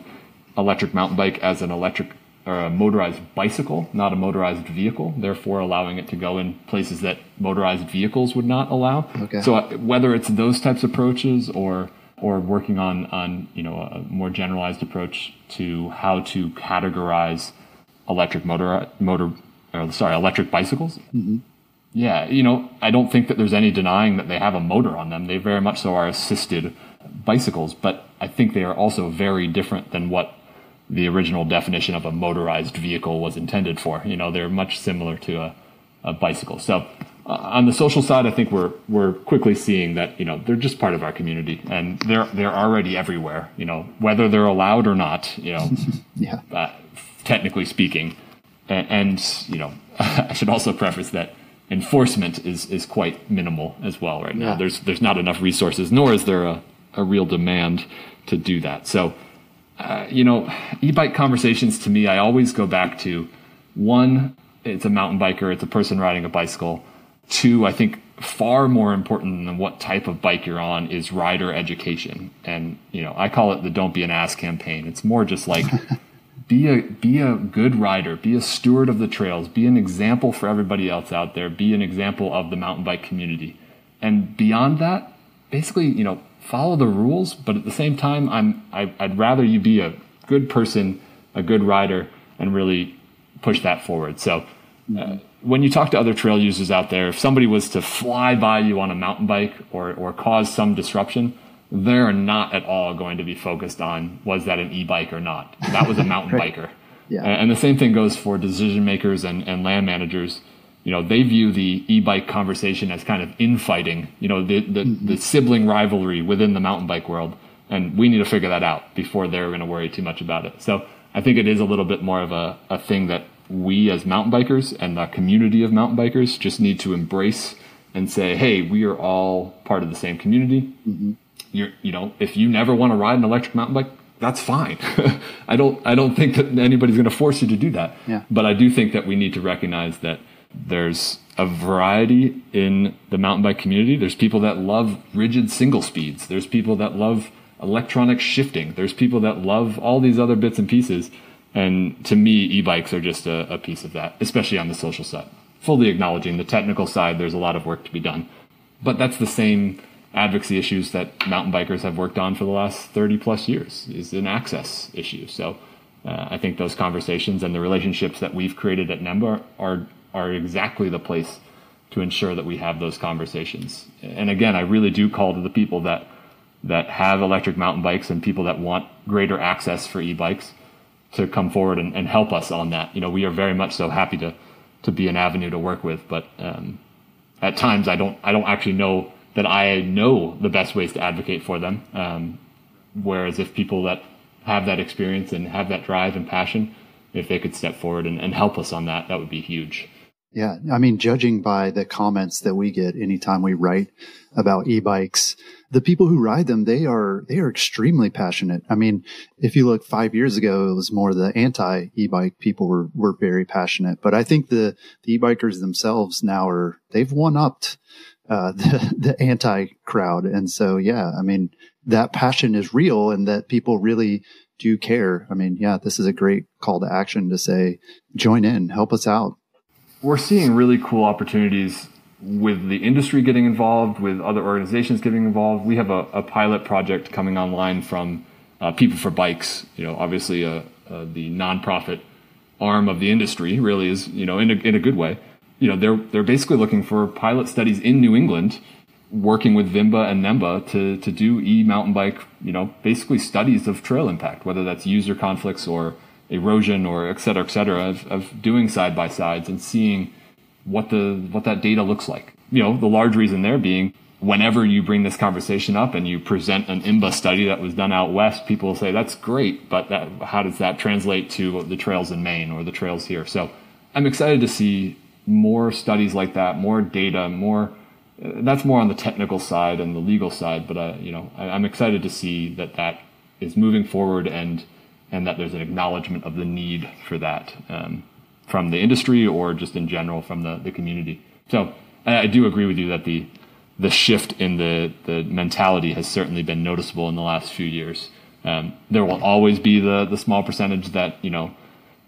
electric mountain bike as an electric or a motorized bicycle, not a motorized vehicle, therefore allowing it to go in places that motorized vehicles would not allow. Okay. So uh, whether it's those types of approaches or or working on on you know a more generalized approach to how to categorize electric motor motor or sorry electric bicycles. Mm-hmm. Yeah, you know, I don't think that there's any denying that they have a motor on them. They very much so are assisted bicycles, but I think they are also very different than what the original definition of a motorized vehicle was intended for. You know, they're much similar to a, a bicycle. So uh, on the social side, I think we're we're quickly seeing that you know they're just part of our community and they're they're already everywhere. You know, whether they're allowed or not. You know, yeah. Uh, technically speaking, and, and you know, I should also preface that enforcement is is quite minimal as well right now. Yeah. There's there's not enough resources, nor is there a, a real demand to do that. So uh, you know, e-bike conversations to me, I always go back to one, it's a mountain biker, it's a person riding a bicycle. Two, I think far more important than what type of bike you're on is rider education. And, you know, I call it the don't be an ass campaign. It's more just like be a be a good rider, be a steward of the trails, be an example for everybody else out there, be an example of the mountain bike community. And beyond that, basically, you know, follow the rules, but at the same time, I'm I, I'd rather you be a good person, a good rider, and really push that forward. So. Uh, when you talk to other trail users out there, if somebody was to fly by you on a mountain bike or, or cause some disruption, they're not at all going to be focused on was that an e-bike or not. That was a mountain right. biker. Yeah. And the same thing goes for decision makers and, and land managers. you know, they view the e-bike conversation as kind of infighting, you know, the, the, mm-hmm. the sibling rivalry within the mountain bike world. And we need to figure that out before they're going to worry too much about it. So I think it is a little bit more of a, a thing that we as mountain bikers and the community of mountain bikers just need to embrace and say, hey, we are all part of the same community. Mm-hmm. You're, you know, if you never want to ride an electric mountain bike, that's fine. I don't, I don't think that anybody's going to force you to do that. Yeah. But I do think that we need to recognize that there's a variety in the mountain bike community. There's people that love rigid single speeds. There's people that love electronic shifting. There's people that love all these other bits and pieces. And to me, e-bikes are just a, a piece of that, especially on the social side. Fully acknowledging the technical side, there's a lot of work to be done. But that's the same advocacy issues that mountain bikers have worked on for the last 30 plus years is an access issue. So uh, I think those conversations and the relationships that we've created at NEMBA are are exactly the place to ensure that we have those conversations. And again, I really do call to the people that that have electric mountain bikes and people that want greater access for e-bikes to come forward and, and help us on that. You know, we are very much so happy to to be an avenue to work with, but um, at times I don't I don't actually know that I know the best ways to advocate for them. Um, whereas if people that have that experience and have that drive and passion, if they could step forward and, and help us on that, that would be huge. Yeah. I mean, judging by the comments that we get anytime we write about e-bikes, the people who ride them, they are, they are extremely passionate. I mean, if you look five years ago, it was more the anti e-bike people were, were very passionate, but I think the, the e-bikers themselves now are, they've one upped, uh, the, the anti crowd. And so, yeah, I mean, that passion is real and that people really do care. I mean, yeah, this is a great call to action to say, join in, help us out we're seeing really cool opportunities with the industry getting involved, with other organizations getting involved. We have a, a pilot project coming online from uh, People for Bikes. You know, obviously, uh, uh, the nonprofit arm of the industry really is, you know, in a, in a good way. You know, they're they're basically looking for pilot studies in New England, working with VMBA and NEMBA to to do e mountain bike. You know, basically studies of trail impact, whether that's user conflicts or erosion or et cetera, et cetera, of, of doing side by sides and seeing what the what that data looks like. You know, the large reason there being whenever you bring this conversation up and you present an IMBA study that was done out west, people will say that's great, but that, how does that translate to the trails in Maine or the trails here? So I'm excited to see more studies like that, more data, more. That's more on the technical side and the legal side, but uh, you know, I, I'm excited to see that that is moving forward and and that there's an acknowledgement of the need for that um, from the industry or just in general from the, the community. So I do agree with you that the the shift in the, the mentality has certainly been noticeable in the last few years. Um, there will always be the the small percentage that you know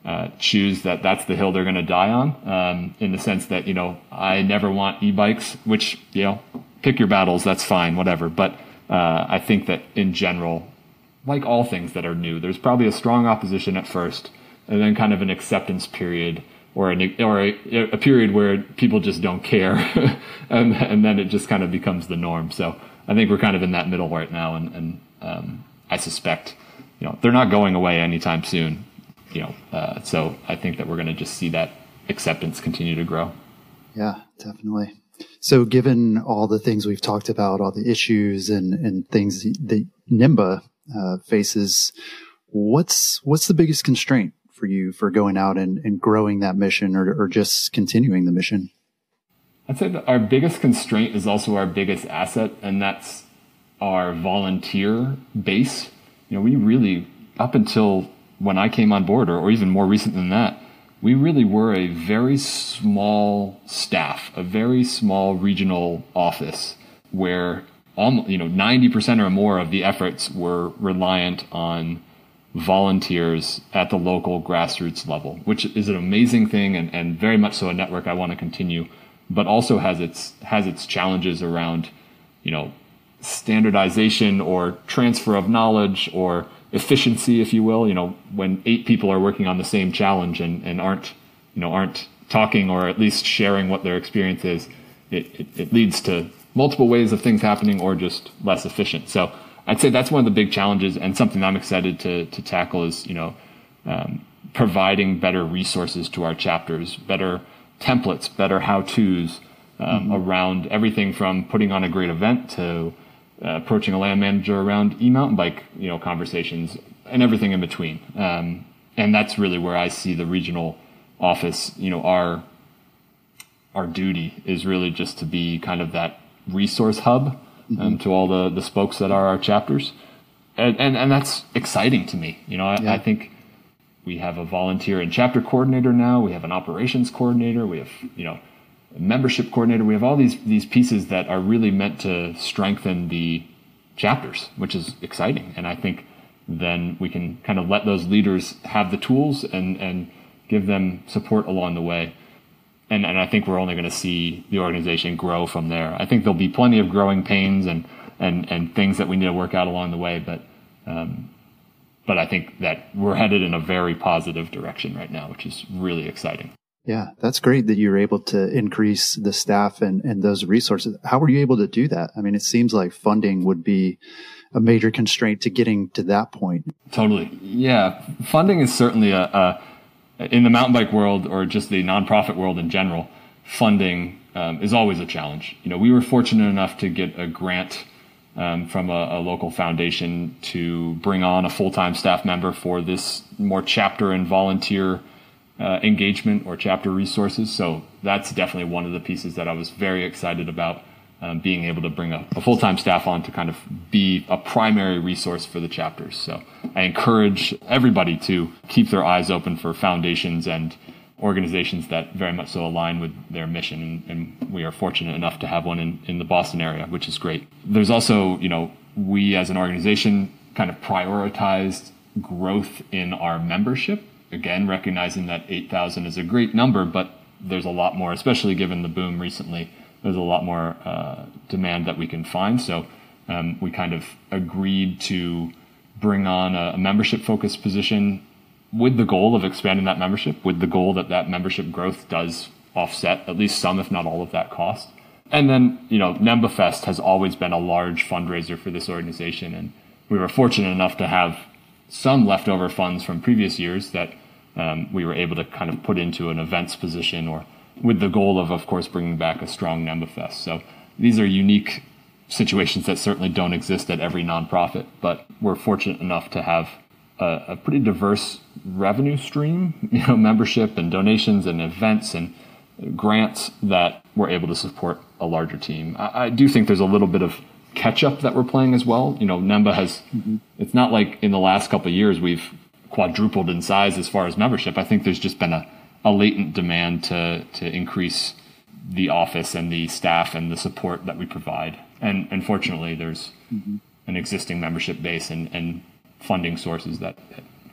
uh, choose that that's the hill they're going to die on. Um, in the sense that you know I never want e-bikes, which you know pick your battles. That's fine, whatever. But uh, I think that in general, like all things that are new, there's probably a strong opposition at first, and then kind of an acceptance period, or or a, a period where people just don't care, and and then it just kind of becomes the norm. So I think we're kind of in that middle right now, and and um, I suspect, you know, they're not going away anytime soon. You know, uh, so I think that we're going to just see that acceptance continue to grow. Yeah, definitely. So, given all the things we've talked about, all the issues and, and things that NEMBA uh, faces, what's what's the biggest constraint for you for going out and, and growing that mission or, or just continuing the mission? I'd say that our biggest constraint is also our biggest asset, and that's our volunteer base. You know, we really, up until when I came on board, or, or even more recent than that, we really were a very small staff, a very small regional office where almost, you know, 90% or more of the efforts were reliant on volunteers at the local grassroots level, which is an amazing thing and, and very much so a network I want to continue, but also has its has its challenges around, you know, standardization or transfer of knowledge or efficiency, if you will. You know, when eight people are working on the same challenge and, and aren't, you know, aren't talking or at least sharing what their experience is, it, it, it leads to multiple ways of things happening or just less efficient. So I'd say that's one of the big challenges and something I'm excited to, to tackle is, you know, um, providing better resources to our chapters, better templates, better how tos um, mm-hmm. around everything from putting on a great event to uh, approaching a land manager around e-mountain bike, you know, conversations and everything in between. Um, and that's really where I see the regional office, you know, our our duty is really just to be kind of that resource hub mm-hmm. um, to all the, the spokes that are our chapters. And, and, and that's exciting to me. You know, I, yeah. I think we have a volunteer and chapter coordinator now. We have an operations coordinator. We have, you know, membership coordinator. We have all these these pieces that are really meant to strengthen the chapters, which is exciting. And I think then we can kind of let those leaders have the tools and and give them support along the way. And and I think we're only going to see the organization grow from there. I think there'll be plenty of growing pains and and and things that we need to work out along the way, but. Um, but I think that we're headed in a very positive direction right now, which is really exciting. Yeah, that's great that you're able to increase the staff and, and those resources. How were you able to do that? I mean, it seems like funding would be a major constraint to getting to that point. Totally. Yeah. Funding is certainly a, a in the mountain bike world or just the nonprofit world in general, funding um, is always a challenge. You know, we were fortunate enough to get a grant um, from a, a, local foundation to bring on a full-time staff member for this more chapter and volunteer uh, engagement or chapter resources. So that's definitely one of the pieces that I was very excited about um, being able to bring a, a full time staff on to kind of be a primary resource for the chapters. So I encourage everybody to keep their eyes open for foundations and organizations that very much so align with their mission. And, and we are fortunate enough to have one in, in the Boston area, which is great. There's also, you know, we as an organization kind of prioritized growth in our membership again, recognizing that 8,000 is a great number, but there's a lot more, especially given the boom recently, there's a lot more uh, demand that we can find. So um, we kind of agreed to bring on a, a membership focused position with the goal of expanding that membership, with the goal that that membership growth does offset at least some, if not all of that cost. And then, you know, NEMBA Fest has always been a large fundraiser for this organization. And we were fortunate enough to have some leftover funds from previous years that um, we were able to kind of put into an events position or with the goal of, of course, bringing back a strong NEMBA Fest. So these are unique situations that certainly don't exist at every nonprofit, but we're fortunate enough to have a, a pretty diverse revenue stream, you know, membership and donations and events and grants that we're able to support a larger team. I, I do think there's a little bit of catch up that we're playing as well. You know, NEMBA has, it's not like in the last couple of years we've quadrupled in size as far as membership. I think there's just been a, a latent demand to, to increase the office and the staff and the support that we provide. And unfortunately, there's mm-hmm. an existing membership base and, and funding sources that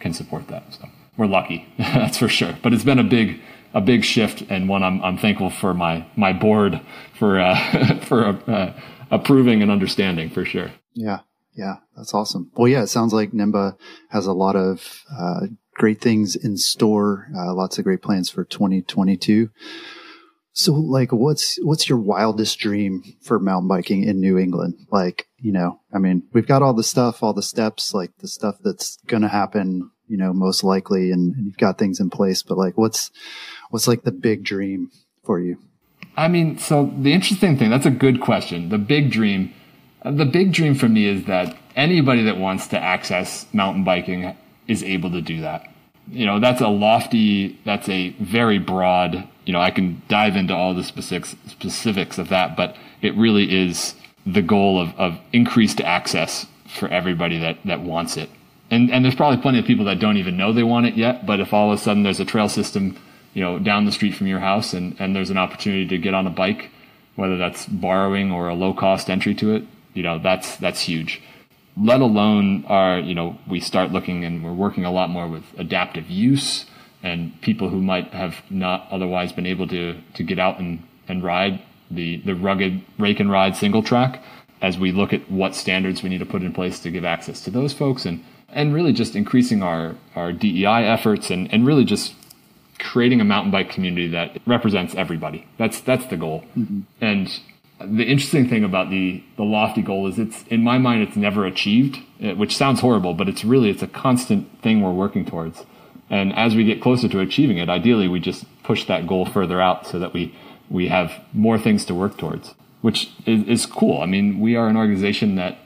can support that. So we're lucky, that's for sure. But it's been a big, a big shift and one I'm, I'm thankful for my, my board for, uh, for, uh, approving and understanding for sure. Yeah. Yeah. That's awesome. Well, yeah, it sounds like NEMBA has a lot of, uh, great things in store. Uh, lots of great plans for 2022. So like, what's, what's your wildest dream for mountain biking in New England? Like, you know, I mean, we've got all the stuff, all the steps, like the stuff that's going to happen, you know, most likely, and, and you've got things in place, but like, what's, what's like the big dream for you? I mean, so the interesting thing, that's a good question. The big dream, the big dream for me is that anybody that wants to access mountain biking is able to do that. You know, that's a lofty, that's a very broad, you know, I can dive into all the specifics, specifics of that, but it really is the goal of, of increased access for everybody that, that wants it. And, and there's probably plenty of people that don't even know they want it yet, but if all of a sudden there's a trail system you know, down the street from your house and, and there's an opportunity to get on a bike, whether that's borrowing or a low cost entry to it, you know, that's, that's huge. Let alone our, you know, we start looking and we're working a lot more with adaptive use and people who might have not otherwise been able to, to get out and, and ride the, the rugged rake and ride single track as we look at what standards we need to put in place to give access to those folks and, and really just increasing our, our DEI efforts and, and really just creating a mountain bike community that represents everybody. That's that's the goal. Mm-hmm. And the interesting thing about the the lofty goal is it's in my mind it's never achieved, uh, which sounds horrible, but it's really it's a constant thing we're working towards. And as we get closer to achieving it, ideally we just push that goal further out so that we we have more things to work towards, which is, is cool. I mean, we are an organization that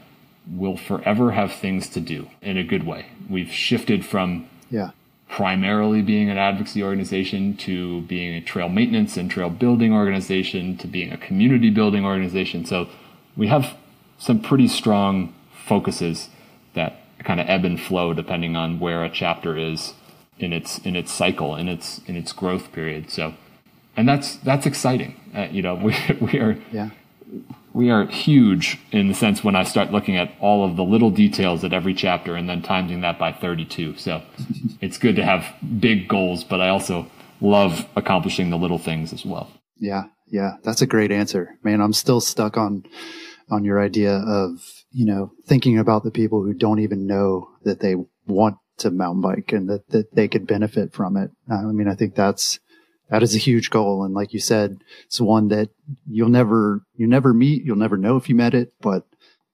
will forever have things to do in a good way. We've shifted from yeah. Primarily being an advocacy organization to being a trail maintenance and trail building organization to being a community building organization. So we have some pretty strong focuses that kind of ebb and flow depending on where a chapter is in its in its cycle in its in its growth period. So, and that's that's exciting. Uh, you know, we we are yeah. We are huge in the sense when I start looking at all of the little details at every chapter and then timing that by 32. So, it's good to have big goals, but I also love accomplishing the little things as well. Yeah, yeah, that's a great answer, man. I'm still stuck on on your idea of you know thinking about the people who don't even know that they want to mountain bike and that, that they could benefit from it. I mean, I think that's, that is a huge goal. And like you said, it's one that you'll never, you never meet. You'll never know if you met it, but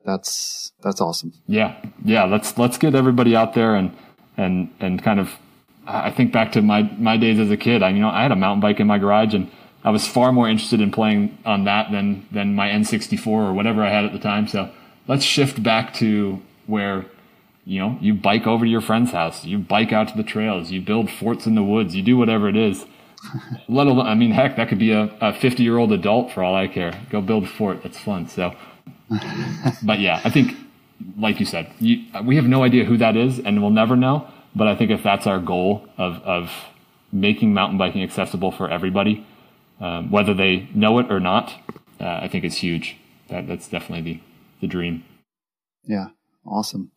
that's, that's awesome. Yeah. Yeah. Let's, let's get everybody out there and, and, and kind of, I think back to my, my days as a kid. I, you know, I had a mountain bike in my garage and I was far more interested in playing on that than, than my N64 or whatever I had at the time. So let's shift back to where you know, you bike over to your friend's house, you bike out to the trails, you build forts in the woods, you do whatever it is. Let alone, I mean, heck, that could be a 50 year old adult for all I care. Go build a fort. That's fun. So, but yeah, I think, like you said, you, we have no idea who that is and we'll never know. But I think if that's our goal of, of making mountain biking accessible for everybody, um, whether they know it or not, uh, I think it's huge. That, that's definitely the, the dream. Yeah. Awesome.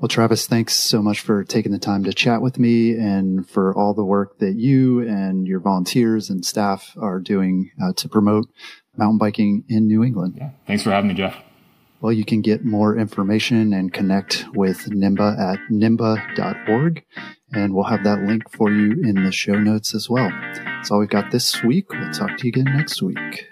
Well, Travis, thanks so much for taking the time to chat with me and for all the work that you and your volunteers and staff are doing uh, to promote mountain biking in New England. Yeah. Thanks for having me, Jeff. Well, you can get more information and connect with NEMBA at nemba.org. And we'll have that link for you in the show notes as well. That's all we've got this week. We'll talk to you again next week.